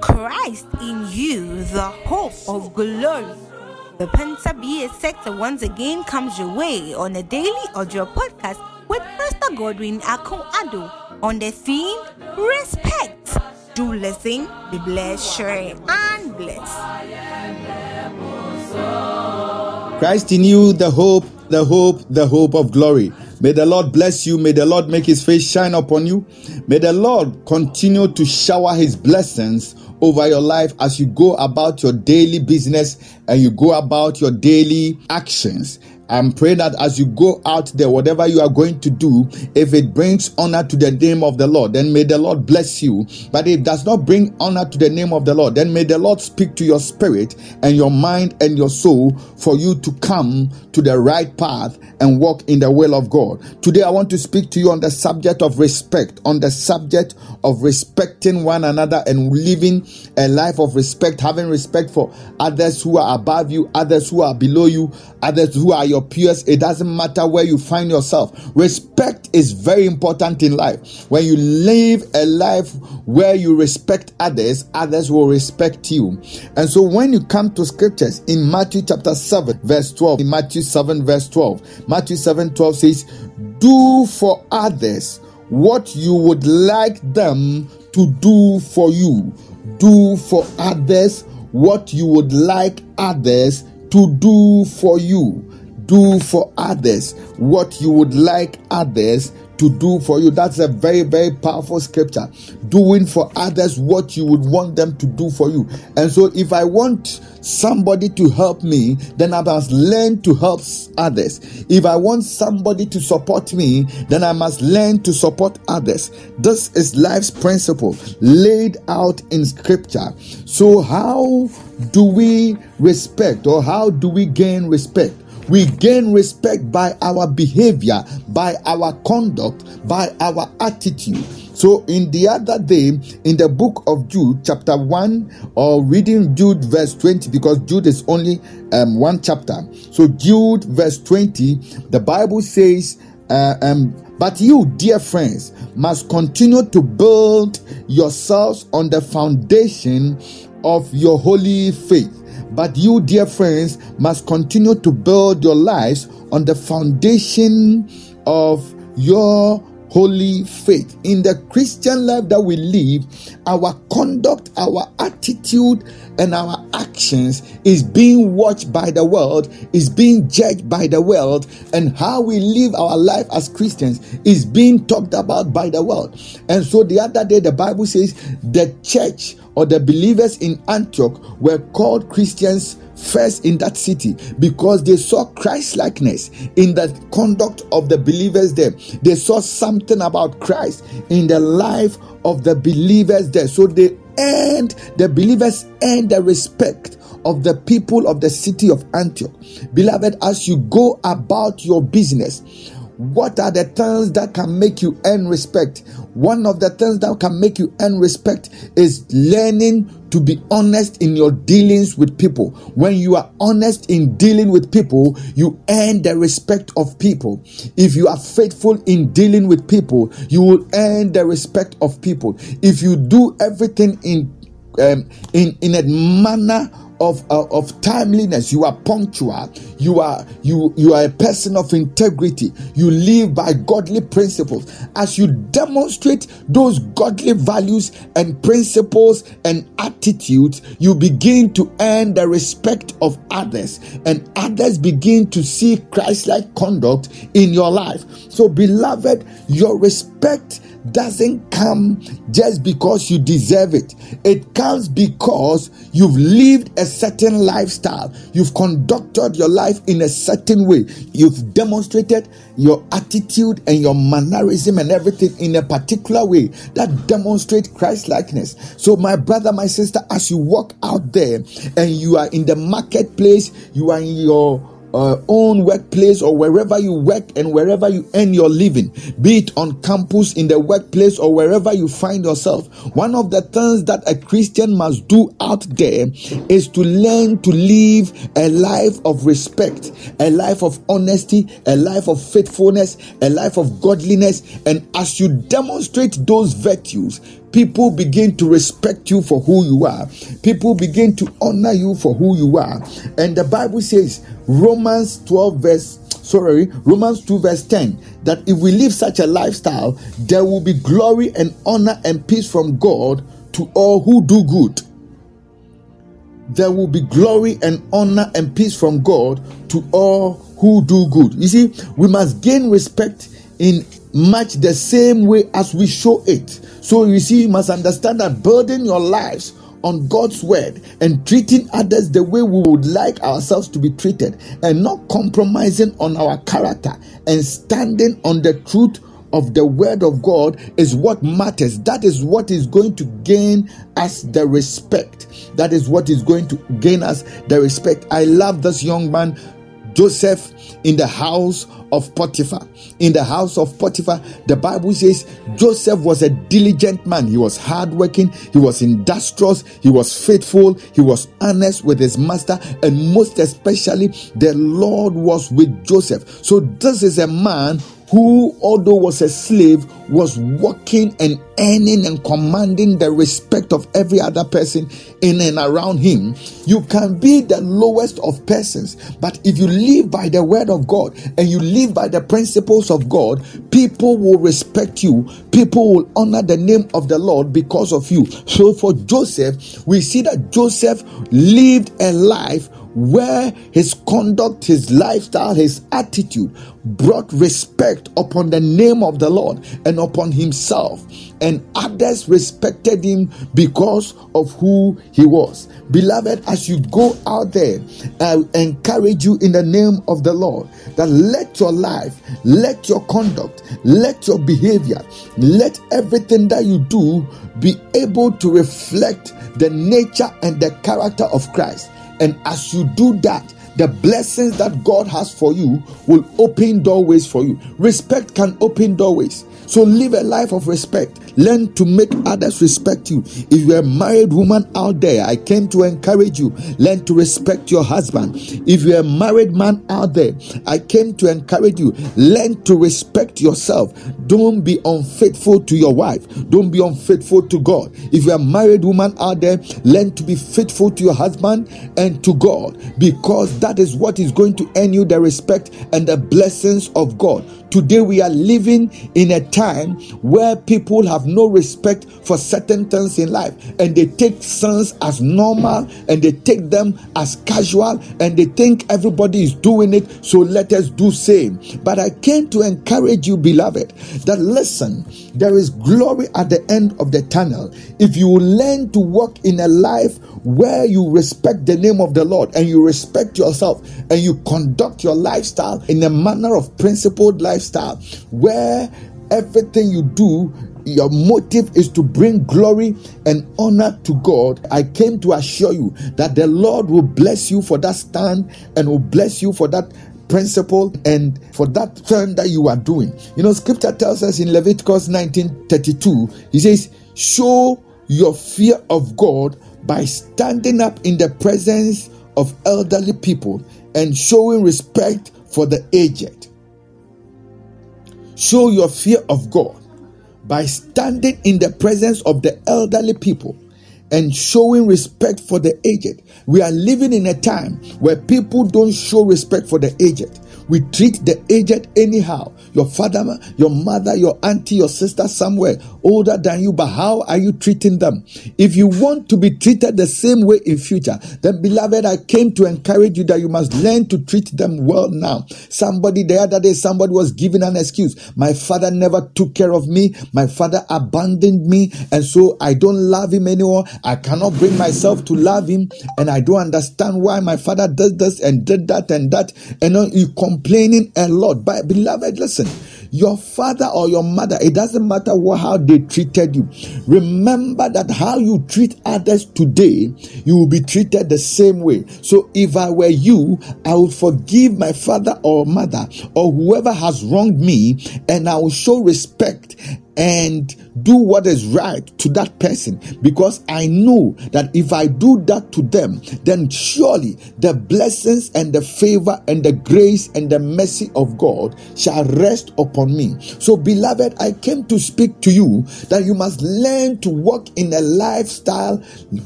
Christ in you, the hope of glory. The Pensa BA Sector once again comes your way on a daily audio podcast with Pastor Godwin Akon Ado on the theme Respect. Do listen, be blessed, share, and bless. Christ in you, the hope, the hope, the hope of glory. May the Lord bless you. May the Lord make his face shine upon you. May the Lord continue to shower his blessings over your life as you go about your daily business and you go about your daily actions. I'm praying that as you go out there, whatever you are going to do, if it brings honor to the name of the Lord, then may the Lord bless you. But if it does not bring honor to the name of the Lord, then may the Lord speak to your spirit and your mind and your soul for you to come to the right path and walk in the will of God. Today, I want to speak to you on the subject of respect, on the subject of respecting one another and living a life of respect, having respect for others who are above you, others who are below you, others who are your peers. It doesn't matter where you find yourself. Respect is very important in life. When you live a life where you respect others, others will respect you. And so when you come to scriptures in Matthew chapter 7, verse 12, in Matthew 7, verse 12, Matthew 7, 12 says, Do for others what you would like them to do for you. Do for others what you would like others to do for you. Do for others what you would like others to do for you. That's a very, very powerful scripture. Doing for others what you would want them to do for you. And so, if I want somebody to help me, then I must learn to help others. If I want somebody to support me, then I must learn to support others. This is life's principle laid out in scripture. So, how do we respect or how do we gain respect? We gain respect by our behavior, by our conduct, by our attitude. So, in the other day, in the book of Jude, chapter 1, or reading Jude verse 20, because Jude is only um, one chapter. So, Jude verse 20, the Bible says, uh, um, but you, dear friends, must continue to build yourselves on the foundation of your holy faith but you, dear friends, must continue to build your lives on the foundation of your holy faith. In the Christian life that we live, our conduct, our attitude, and our actions is being watched by the world, is being judged by the world, and how we live our life as Christians is being talked about by the world. And so the other day, the Bible says the church or the believers in Antioch were called Christians first in that city because they saw Christ likeness in the conduct of the believers there. They saw something about Christ in the life of the believers there. So they earned, the believers earned the respect of the people of the city of Antioch. Beloved, as you go about your business, what are the things that can make you earn respect? One of the things that can make you earn respect is learning to be honest in your dealings with people. When you are honest in dealing with people, you earn the respect of people. If you are faithful in dealing with people, you will earn the respect of people. If you do everything in um, in in a manner of, uh, of timeliness. You are punctual. You are you you are a person of integrity. You live by godly principles. As you demonstrate those godly values and principles and attitudes you begin to earn the respect of others. And others begin to see christ-like conduct in your life. So beloved your respect doesn't come just because you deserve it. It comes because you've lived a certain lifestyle. You've conducted your life in a certain way. You've demonstrated your attitude and your mannerism and everything in a particular way that demonstrate Christ likeness. So, my brother, my sister, as you walk out there and you are in the marketplace, you are in your uh, own workplace or wherever you work and wherever you earn your living, be it on campus, in the workplace, or wherever you find yourself, one of the things that a Christian must do out there is to learn to live a life of respect, a life of honesty, a life of faithfulness, a life of godliness. And as you demonstrate those virtues, people begin to respect you for who you are. People begin to honor you for who you are. And the Bible says, Romans 12, verse sorry, Romans 2, verse 10, that if we live such a lifestyle, there will be glory and honor and peace from God to all who do good. There will be glory and honor and peace from God to all who do good. You see, we must gain respect in much the same way as we show it. So you see, you must understand that building your lives on God's word and treating others the way we would like ourselves to be treated and not compromising on our character and standing on the truth of the word of God is what matters. That is what is going to gain us the respect. That is what is going to gain us the respect. I love this young man, Joseph, in the house of Potiphar. In the house of Potiphar, the Bible says Joseph was a diligent man. He was hardworking, he was industrious, he was faithful, he was honest with his master, and most especially, the Lord was with Joseph. So, this is a man who, although was a slave, was working and earning and commanding the respect of every other person in and around him. You can be the lowest of persons, but if you live by the word of God and you live by the principles of God, people will respect you. People will honor the name of the Lord because of you. So for Joseph, we see that Joseph lived a life where his conduct, his lifestyle, his attitude brought respect upon the name of the Lord and upon himself. And others respected him because of who he was. Beloved, as you go out there, I encourage you in the name of the Lord that let your life, let your conduct, let your behavior, let everything that you do be able to reflect the nature and the character of Christ. And as you do that, the blessings that God has for you will open doorways for you. Respect can open doorways. So live a life of respect. Learn to make others respect you. If you're a married woman out there, I came to encourage you. Learn to respect your husband. If you're a married man out there, I came to encourage you. Learn to respect yourself. Don't be unfaithful to your wife. Don't be unfaithful to God. If you're a married woman out there, learn to be faithful to your husband and to God because that is what is going to earn you the respect and the blessings of God. Today we are living in a time where people have no respect for certain things in life and they take sins as normal and they take them as casual and they think everybody is doing it so let us do same. But i came to encourage you beloved that listen there is glory at the end of the tunnel. If you learn to walk in a life where you respect the name of the lord and you respect yourself and you conduct your lifestyle in a manner of principled lifestyle where everything you do your motive is to bring glory and honor to God, I came to assure you that the Lord will bless you for that stand and will bless you for that principle and for that turn that you are doing. You know, scripture tells us in Leviticus 19:32, he says, Show your fear of God by standing up in the presence of elderly people and showing respect for the aged. Show your fear of God by standing in the presence of the elderly people and showing respect for the aged. We are living in a time where people don't show respect for the aged. We treat the aged anyhow. Your father, your mother, your auntie, your sister somewhere older than you, but how are you treating them? If you want to be treated the same way in future, then beloved, I came to encourage you that you must learn to treat them well now. Somebody the other day, somebody was giving an excuse. My father never took care of me. My father abandoned me. And so I don't love him anymore. I cannot bring myself to love him. And I don't understand why my father does this and did that and that. And you complaining a lot. But beloved, listen, your father or your mother, it doesn't matter what, how they treated you. Remember that how you treat others today, you will be treated the same way. So if I were you, I would forgive my father or mother or whoever has wronged me and I will show respect and do what is right to that person because I know that if I do that to them, then surely the blessings and the favor and the grace and the mercy of God shall rest upon me. So, beloved, I came to speak to you that you must learn to walk in a lifestyle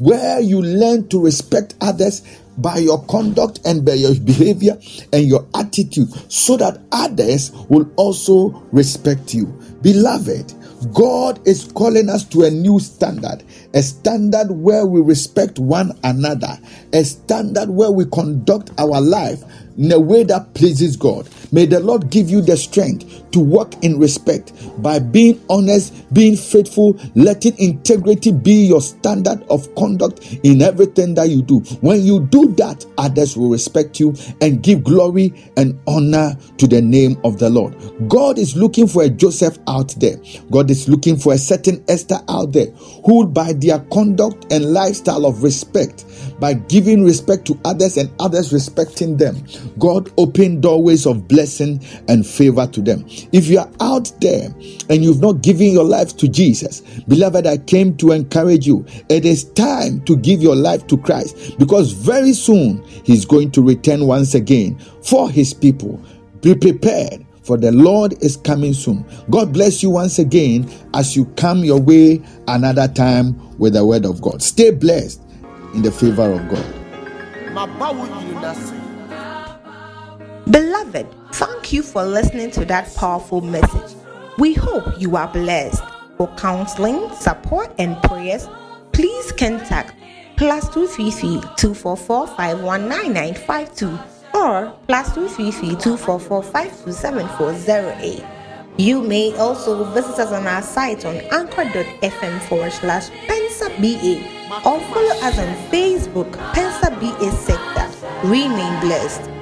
where you learn to respect others by your conduct and by your behavior and your attitude so that others will also respect you. Beloved, God is calling us to a new standard, a standard where we respect one another, a standard where we conduct our life in a way that pleases God. May the Lord give you the strength to walk in respect by being honest, being faithful, letting integrity be your standard of conduct in everything that you do. When you do that, others will respect you and give glory and honor to the name of the Lord. God is looking for a Joseph out there. God is looking for a certain Esther out there who, by their conduct and lifestyle of respect, by giving respect to others and others respecting them, God opened doorways of blessing and favor to them. If you are out there and you've not given your life to Jesus, beloved, I came to encourage you. It is time to give your life to Christ because very soon He's going to return once again for His people. Be prepared for the Lord is coming soon. God bless you once again as you come your way another time with the word of God. Stay blessed in the favor of God. Beloved, thank you for listening to that powerful message. We hope you are blessed. For counseling, support, and prayers, please contact plus 233 244 519952 or plus 233 244 527408. You may also visit us on our site on anchor.fm forward slash Pensa BA or follow us on Facebook, Pensa BA Sector. Remain blessed.